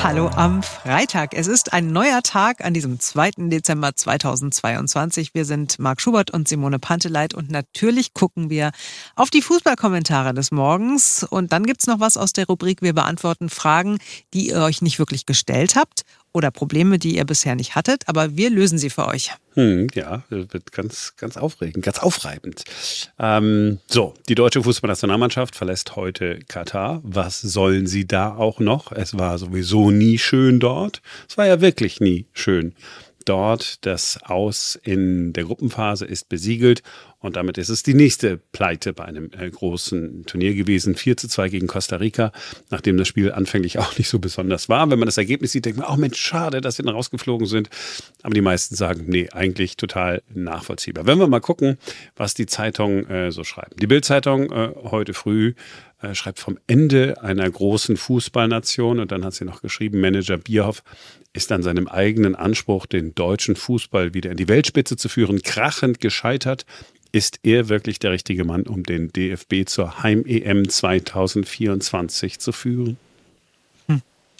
Hallo am Freitag. Es ist ein neuer Tag an diesem 2. Dezember 2022. Wir sind Marc Schubert und Simone Panteleit und natürlich gucken wir auf die Fußballkommentare des Morgens. Und dann gibt's noch was aus der Rubrik Wir beantworten Fragen, die ihr euch nicht wirklich gestellt habt oder Probleme, die ihr bisher nicht hattet, aber wir lösen sie für euch. Hm, ja, wird ganz, ganz aufregend, ganz aufreibend. Ähm, so, die deutsche Fußballnationalmannschaft verlässt heute Katar. Was sollen sie da auch noch? Es war sowieso nie schön dort. Es war ja wirklich nie schön dort. Das Aus in der Gruppenphase ist besiegelt und damit ist es die nächste Pleite bei einem äh, großen Turnier gewesen. 4 zu 2 gegen Costa Rica, nachdem das Spiel anfänglich auch nicht so besonders war. Wenn man das Ergebnis sieht, denkt man, oh Mensch, schade, dass sie dann rausgeflogen sind. Aber die meisten sagen, nee, eigentlich total nachvollziehbar. Wenn wir mal gucken, was die Zeitungen äh, so schreiben. Die Bild-Zeitung äh, heute früh äh, schreibt vom Ende einer großen Fußballnation und dann hat sie noch geschrieben, Manager Bierhoff ist an seinem eigenen Anspruch, den deutschen Fußball wieder in die Weltspitze zu führen, krachend gescheitert. Ist er wirklich der richtige Mann, um den DFB zur Heim-EM 2024 zu führen?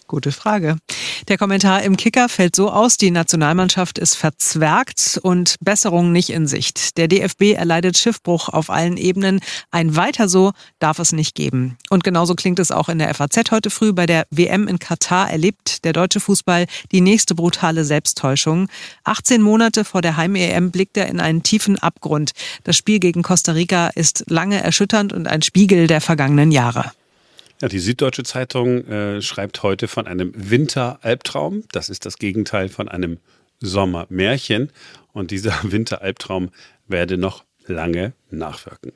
Gute Frage. Der Kommentar im Kicker fällt so aus, die Nationalmannschaft ist verzwergt und Besserung nicht in Sicht. Der DFB erleidet Schiffbruch auf allen Ebenen. Ein weiter so darf es nicht geben. Und genauso klingt es auch in der FAZ heute früh. Bei der WM in Katar erlebt der deutsche Fußball die nächste brutale Selbsttäuschung. 18 Monate vor der Heim-EM blickt er in einen tiefen Abgrund. Das Spiel gegen Costa Rica ist lange erschütternd und ein Spiegel der vergangenen Jahre. Ja, die Süddeutsche Zeitung äh, schreibt heute von einem Winteralbtraum. Das ist das Gegenteil von einem Sommermärchen. Und dieser Winteralbtraum werde noch lange nachwirken.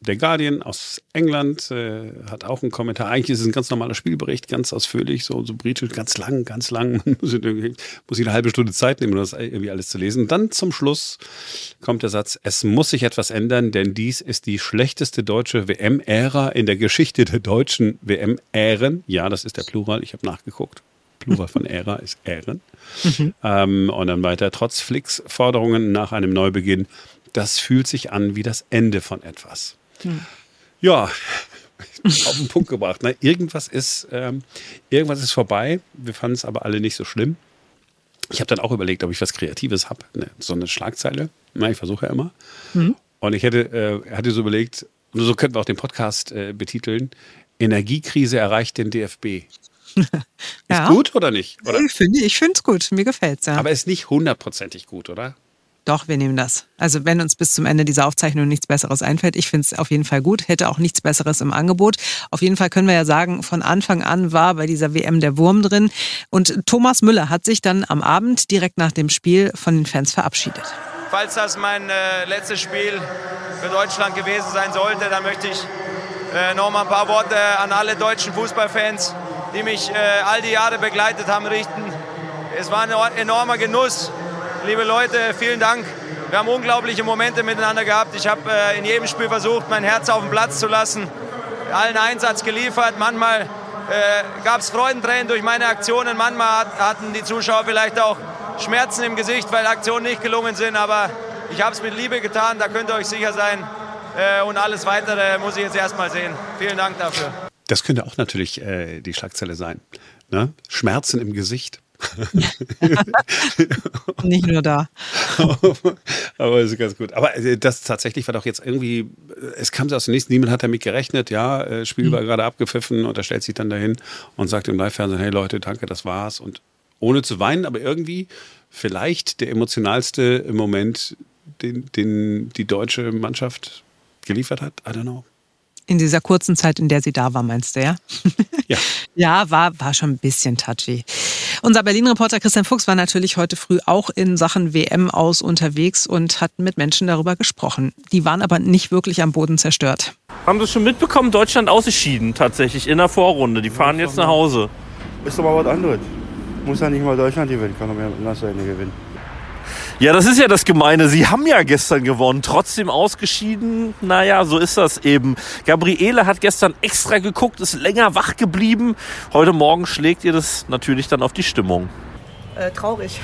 Der Guardian aus England äh, hat auch einen Kommentar. Eigentlich ist es ein ganz normaler Spielbericht, ganz ausführlich, so, so britisch, ganz lang, ganz lang. muss, ich, muss ich eine halbe Stunde Zeit nehmen, um das irgendwie alles zu lesen. Dann zum Schluss kommt der Satz, es muss sich etwas ändern, denn dies ist die schlechteste deutsche WM-Ära in der Geschichte der deutschen WM-Ären. Ja, das ist der Plural, ich habe nachgeguckt. Plural von Ära ist Ähren. Mhm. Ähm, und dann weiter, trotz Flicks Forderungen nach einem Neubeginn, das fühlt sich an wie das Ende von etwas. Hm. Ja, auf den Punkt gebracht. Ne? Irgendwas, ist, ähm, irgendwas ist vorbei. Wir fanden es aber alle nicht so schlimm. Ich habe dann auch überlegt, ob ich was Kreatives habe. Ne? So eine Schlagzeile. Na, ich versuche ja immer. Mhm. Und ich hätte, äh, hatte so überlegt, so könnten wir auch den Podcast äh, betiteln: Energiekrise erreicht den DFB. ja. Ist gut oder nicht? Oder? Ich finde es gut. Mir gefällt es. Ja. Aber ist nicht hundertprozentig gut, oder? Doch, wir nehmen das. Also wenn uns bis zum Ende dieser Aufzeichnung nichts Besseres einfällt, ich finde es auf jeden Fall gut, hätte auch nichts Besseres im Angebot. Auf jeden Fall können wir ja sagen, von Anfang an war bei dieser WM der Wurm drin. Und Thomas Müller hat sich dann am Abend direkt nach dem Spiel von den Fans verabschiedet. Falls das mein äh, letztes Spiel für Deutschland gewesen sein sollte, dann möchte ich äh, noch mal ein paar Worte an alle deutschen Fußballfans, die mich äh, all die Jahre begleitet haben, richten. Es war ein enormer Genuss, liebe Leute, vielen Dank. Wir haben unglaubliche Momente miteinander gehabt. Ich habe äh, in jedem Spiel versucht, mein Herz auf den Platz zu lassen, allen Einsatz geliefert. Manchmal äh, gab es Freudentränen durch meine Aktionen, manchmal hat, hatten die Zuschauer vielleicht auch Schmerzen im Gesicht, weil Aktionen nicht gelungen sind. Aber ich habe es mit Liebe getan, da könnt ihr euch sicher sein. Äh, und alles Weitere muss ich jetzt erstmal sehen. Vielen Dank dafür. Das könnte auch natürlich äh, die Schlagzeile sein. Ne? Schmerzen im Gesicht. Nicht nur da. aber ist ganz gut. Aber äh, das tatsächlich war doch jetzt irgendwie, äh, es kam aus dem nächsten, niemand hat damit gerechnet, ja, äh, Spiel war mhm. gerade abgepfiffen und er stellt sich dann dahin und sagt im Live-Fernsehen, hey Leute, danke, das war's. Und ohne zu weinen, aber irgendwie vielleicht der emotionalste Moment, den, den die deutsche Mannschaft geliefert hat. I don't know. In dieser kurzen Zeit, in der sie da war, meinst du, ja? Ja. ja, war, war schon ein bisschen touchy. Unser Berlin-Reporter Christian Fuchs war natürlich heute früh auch in Sachen WM aus unterwegs und hat mit Menschen darüber gesprochen. Die waren aber nicht wirklich am Boden zerstört. Haben Sie schon mitbekommen, Deutschland ausgeschieden tatsächlich in der Vorrunde. Die fahren jetzt nach Hause. Ist doch mal was anderes. Muss ja nicht mal Deutschland gewinnen, kann doch mehr Nasseine gewinnen. Ja, das ist ja das Gemeine. Sie haben ja gestern gewonnen, trotzdem ausgeschieden. Naja, so ist das eben. Gabriele hat gestern extra geguckt, ist länger wach geblieben. Heute Morgen schlägt ihr das natürlich dann auf die Stimmung. Äh, traurig.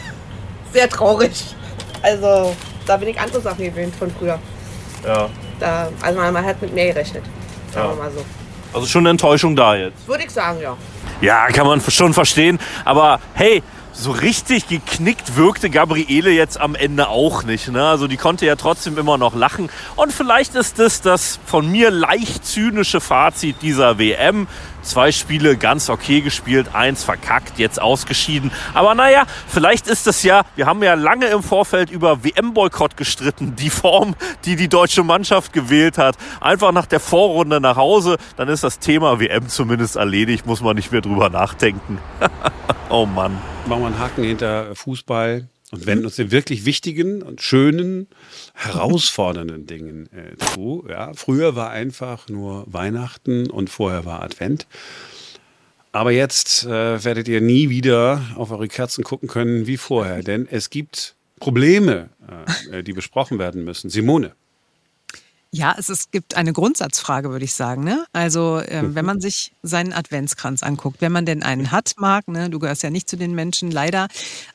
Sehr traurig. Also, da bin ich andere Sachen gewöhnt von früher. Ja. Da, also man, man hat mit mehr gerechnet. Sagen ja. wir mal so. Also schon eine Enttäuschung da jetzt. Würde ich sagen, ja. Ja, kann man schon verstehen. Aber hey, so richtig geknickt wirkte Gabriele jetzt am Ende auch nicht. Ne? Also die konnte ja trotzdem immer noch lachen. Und vielleicht ist das das von mir leicht zynische Fazit dieser WM. Zwei Spiele ganz okay gespielt, eins verkackt, jetzt ausgeschieden. Aber naja, vielleicht ist es ja, wir haben ja lange im Vorfeld über WM-Boykott gestritten, die Form, die die deutsche Mannschaft gewählt hat. Einfach nach der Vorrunde nach Hause, dann ist das Thema WM zumindest erledigt, muss man nicht mehr drüber nachdenken. oh Mann. Machen wir einen Haken hinter Fußball und wenden uns den wirklich wichtigen und schönen, herausfordernden Dingen äh, zu. Ja, früher war einfach nur Weihnachten und vorher war Advent. Aber jetzt äh, werdet ihr nie wieder auf eure Kerzen gucken können wie vorher, denn es gibt Probleme, äh, die besprochen werden müssen. Simone. Ja, es, es gibt eine Grundsatzfrage, würde ich sagen. Ne? Also, ähm, wenn man sich seinen Adventskranz anguckt, wenn man denn einen hat, mag, ne? du gehörst ja nicht zu den Menschen, leider.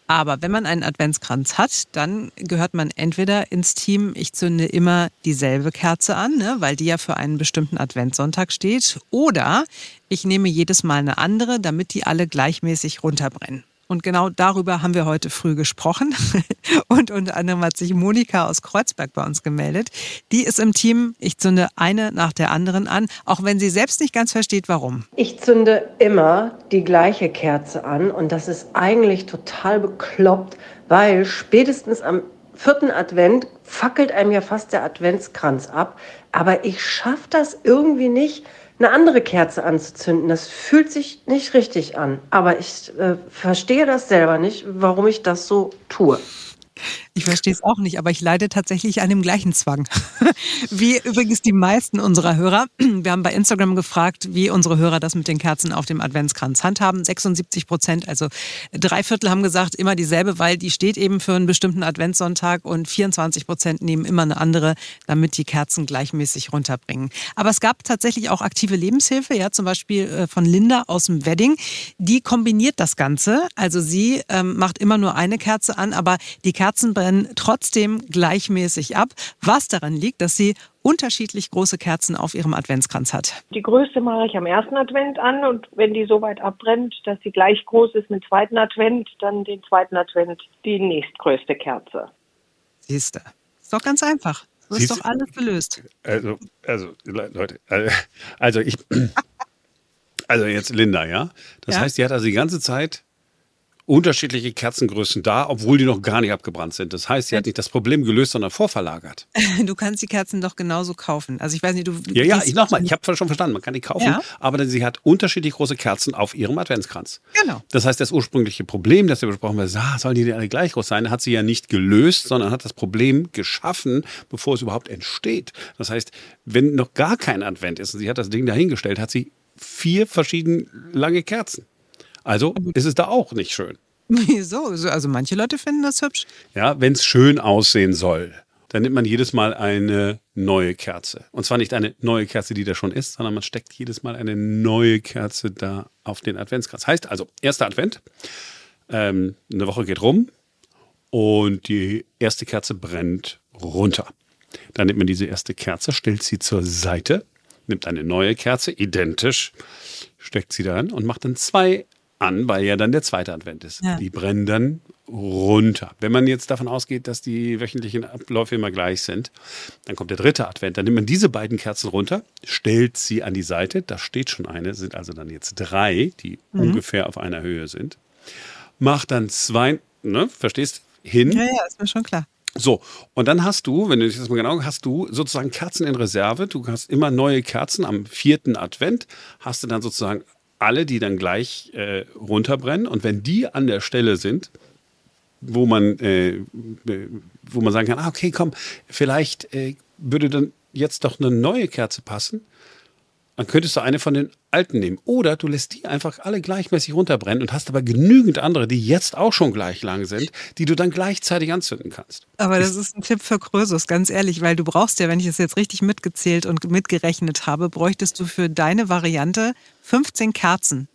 Aber wenn man einen Adventskranz hat, dann gehört man entweder ins Team, ich zünde immer dieselbe Kerze an, ne? weil die ja für einen bestimmten Adventssonntag steht, oder ich nehme jedes Mal eine andere, damit die alle gleichmäßig runterbrennen. Und genau darüber haben wir heute früh gesprochen. Und unter anderem hat sich Monika aus Kreuzberg bei uns gemeldet. Die ist im Team, ich zünde eine nach der anderen an, auch wenn sie selbst nicht ganz versteht, warum. Ich zünde immer die gleiche Kerze an und das ist eigentlich total bekloppt, weil spätestens am vierten Advent fackelt einem ja fast der Adventskranz ab. Aber ich schaffe das irgendwie nicht, eine andere Kerze anzuzünden. Das fühlt sich nicht richtig an. Aber ich äh, verstehe das selber nicht, warum ich das so tue. Ich verstehe es auch nicht, aber ich leide tatsächlich an dem gleichen Zwang. Wie übrigens die meisten unserer Hörer. Wir haben bei Instagram gefragt, wie unsere Hörer das mit den Kerzen auf dem Adventskranz handhaben. 76 Prozent, also drei Viertel haben gesagt, immer dieselbe, weil die steht eben für einen bestimmten Adventssonntag und 24 Prozent nehmen immer eine andere, damit die Kerzen gleichmäßig runterbringen. Aber es gab tatsächlich auch aktive Lebenshilfe, ja, zum Beispiel äh, von Linda aus dem Wedding. Die kombiniert das Ganze. Also sie ähm, macht immer nur eine Kerze an, aber die Kerzen brennen trotzdem gleichmäßig ab, was daran liegt, dass sie unterschiedlich große Kerzen auf ihrem Adventskranz hat. Die größte mache ich am ersten Advent an und wenn die so weit abbrennt, dass sie gleich groß ist mit zweiten Advent, dann den zweiten Advent die nächstgrößte Kerze. Siehst du. Ist doch ganz einfach. So ist doch alles gelöst. Also, also Leute, also ich, also jetzt Linda, ja. Das Ja. heißt, die hat also die ganze Zeit unterschiedliche Kerzengrößen da, obwohl die noch gar nicht abgebrannt sind. Das heißt, sie hat nicht das Problem gelöst, sondern vorverlagert. Du kannst die Kerzen doch genauso kaufen. Also ich weiß nicht, du. Ja, ja, ich nochmal, ich habe schon verstanden, man kann die kaufen, Ja. aber sie hat unterschiedlich große Kerzen auf ihrem Adventskranz. Genau. Das heißt, das ursprüngliche Problem, das wir besprochen haben, ah, sollen die denn alle gleich groß sein, hat sie ja nicht gelöst, sondern hat das Problem geschaffen, bevor es überhaupt entsteht. Das heißt, wenn noch gar kein Advent ist und sie hat das Ding dahingestellt, hat sie vier verschieden lange Kerzen. Also ist es da auch nicht schön. Wieso? So, Also manche Leute finden das hübsch. Ja, wenn es schön aussehen soll, dann nimmt man jedes Mal eine neue Kerze. Und zwar nicht eine neue Kerze, die da schon ist, sondern man steckt jedes Mal eine neue Kerze da auf den Adventskranz. Heißt also, erster Advent, ähm, eine Woche geht rum und die erste Kerze brennt runter. Dann nimmt man diese erste Kerze, stellt sie zur Seite, nimmt eine neue Kerze, identisch, steckt sie da an und macht dann zwei an, weil ja dann der zweite Advent ist. Ja. Die brennen dann runter. Wenn man jetzt davon ausgeht, dass die wöchentlichen Abläufe immer gleich sind, dann kommt der dritte Advent. Dann nimmt man diese beiden Kerzen runter, stellt sie an die Seite. Da steht schon eine, sind also dann jetzt drei, die ungefähr auf einer Höhe sind. Macht dann zwei, ne, verstehst, hin. Ja, ja, ist mir schon klar. So, und dann hast du, wenn du dich das mal genau hast du sozusagen Kerzen in Reserve. Du hast immer neue Kerzen. Am vierten Advent hast du dann sozusagen alle, die dann gleich äh, runterbrennen. Und wenn die an der Stelle sind, wo man, äh, wo man sagen kann, ah, okay, komm, vielleicht äh, würde dann jetzt doch eine neue Kerze passen, dann könntest du eine von den alten nehmen. Oder du lässt die einfach alle gleichmäßig runterbrennen und hast aber genügend andere, die jetzt auch schon gleich lang sind, die du dann gleichzeitig anzünden kannst. Aber das ist ein Tipp für Krösus, ganz ehrlich, weil du brauchst ja, wenn ich es jetzt richtig mitgezählt und mitgerechnet habe, bräuchtest du für deine Variante 15 Kerzen.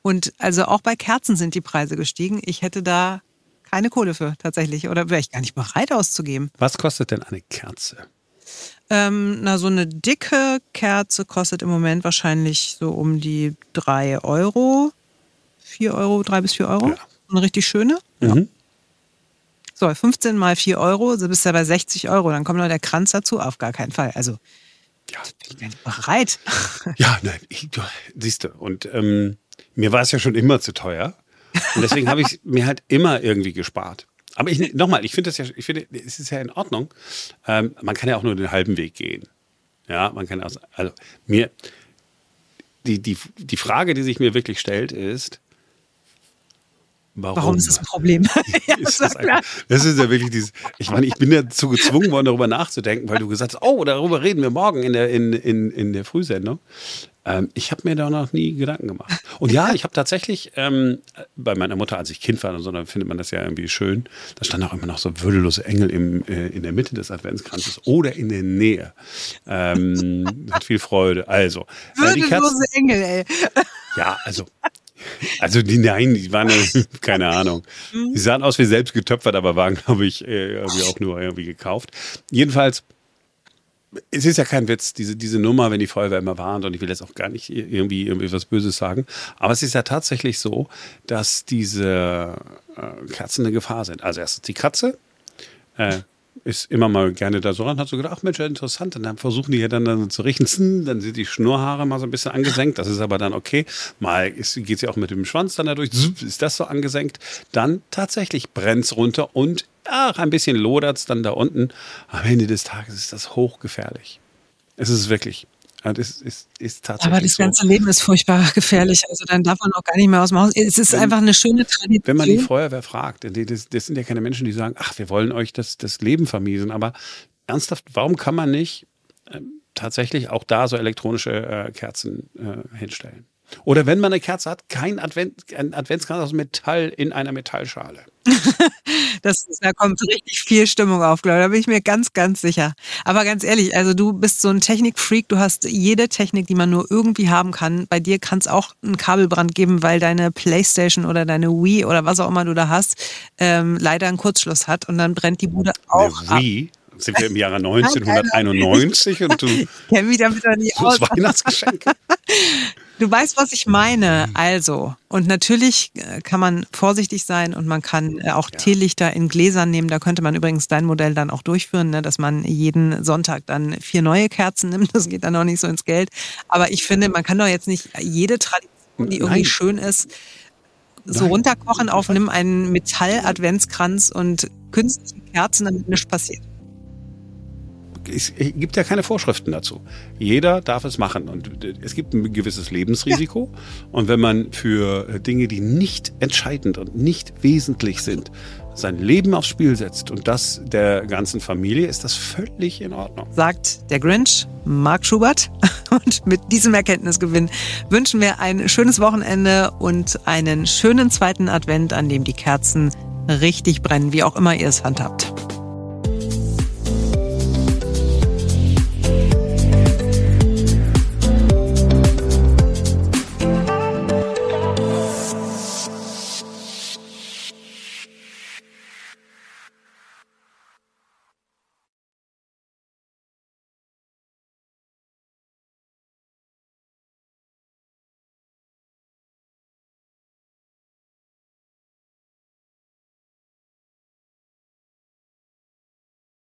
Und also auch bei Kerzen sind die Preise gestiegen. Ich hätte da keine Kohle für tatsächlich oder wäre ich gar nicht bereit auszugeben. Was kostet denn eine Kerze? Ähm, na, so eine dicke Kerze kostet im Moment wahrscheinlich so um die 3 Euro. 4 Euro, 3 bis 4 Euro. Ja. Eine richtig schöne. Mhm. So, 15 mal 4 Euro, so bist du ja bei 60 Euro. Dann kommt noch der Kranz dazu. Auf gar keinen Fall. Also, Ja, ich bin bereit. Ja, nein, ich, du, siehst du. Und ähm, mir war es ja schon immer zu teuer. Und deswegen habe ich mir halt immer irgendwie gespart. Aber ich nochmal, ich finde das ja, ich finde, es ist ja in Ordnung. Ähm, man kann ja auch nur den halben Weg gehen. Ja, man kann also, also mir, die, die, die Frage, die sich mir wirklich stellt, ist, warum? Warum ist das ein Problem? ja, ist das, das ist ja wirklich dieses. Ich meine, ich bin dazu gezwungen worden, darüber nachzudenken, weil du gesagt hast, oh, darüber reden wir morgen in der, in, in, in der Frühsendung. Ähm, ich habe mir da noch nie Gedanken gemacht. Und ja, ich habe tatsächlich ähm, bei meiner Mutter, als ich Kind war und so, dann findet man das ja irgendwie schön. Da standen auch immer noch so würdelose Engel im, äh, in der Mitte des Adventskranzes oder in der Nähe. Ähm, hat viel Freude. Also, äh, Würdelose Engel, ey. ja, also. Also die, nein, die waren, keine Ahnung. Die sahen aus wie selbst getöpfert, aber waren, glaube ich, äh, auch nur irgendwie gekauft. Jedenfalls, es ist ja kein Witz, diese, diese Nummer, wenn die Feuerwehr immer warnt, und ich will jetzt auch gar nicht irgendwie, irgendwie was Böses sagen, aber es ist ja tatsächlich so, dass diese äh, Katzen eine Gefahr sind. Also erstens die Katze, äh, ist immer mal gerne da so ran, hat so gedacht, ach Mensch, interessant. Und dann versuchen die ja dann, dann zu riechen, zzn, dann sind die Schnurrhaare mal so ein bisschen angesenkt. Das ist aber dann okay. Mal geht sie auch mit dem Schwanz dann dadurch, ist das so angesenkt. Dann tatsächlich brennt's runter und ach, ein bisschen lodert's dann da unten. Am Ende des Tages ist das hochgefährlich. Es ist wirklich. Es ist, ist tatsächlich Aber das so. ganze Leben ist furchtbar gefährlich. Also dann darf man auch gar nicht mehr aus dem Haus. Es ist Wenn- einfach eine schöne Tradition. Wenn man die Feuerwehr fragt, das, das sind ja keine Menschen, die sagen, ach, wir wollen euch das, das Leben vermiesen. Aber ernsthaft, warum kann man nicht ähm, tatsächlich auch da so elektronische äh, Kerzen äh, hinstellen? Oder wenn man eine Kerze hat, kein Advent, ein Adventskranz aus Metall in einer Metallschale. Das, da kommt richtig viel Stimmung auf, glaube ich. Da bin ich mir ganz, ganz sicher. Aber ganz ehrlich, also du bist so ein Technikfreak. Du hast jede Technik, die man nur irgendwie haben kann. Bei dir kann es auch einen Kabelbrand geben, weil deine Playstation oder deine Wii oder was auch immer du da hast, ähm, leider einen Kurzschluss hat und dann brennt die Bude auch Eine ab. Sind wir im Jahre 1991 und du Kenn mich damit doch nicht aus. Du weißt, was ich meine. Also, und natürlich äh, kann man vorsichtig sein und man kann äh, auch Teelichter in Gläsern nehmen. Da könnte man übrigens dein Modell dann auch durchführen, ne, dass man jeden Sonntag dann vier neue Kerzen nimmt. Das geht dann auch nicht so ins Geld. Aber ich finde, man kann doch jetzt nicht jede Tradition, die irgendwie Nein. schön ist, so Nein. runterkochen auf, nimm einen Metall-Adventskranz und künstliche Kerzen, damit nichts passiert. Es gibt ja keine Vorschriften dazu. Jeder darf es machen und es gibt ein gewisses Lebensrisiko. Und wenn man für Dinge, die nicht entscheidend und nicht wesentlich sind, sein Leben aufs Spiel setzt und das der ganzen Familie, ist das völlig in Ordnung. sagt der Grinch, Mark Schubert. Und mit diesem Erkenntnisgewinn wünschen wir ein schönes Wochenende und einen schönen zweiten Advent, an dem die Kerzen richtig brennen, wie auch immer ihr es handhabt.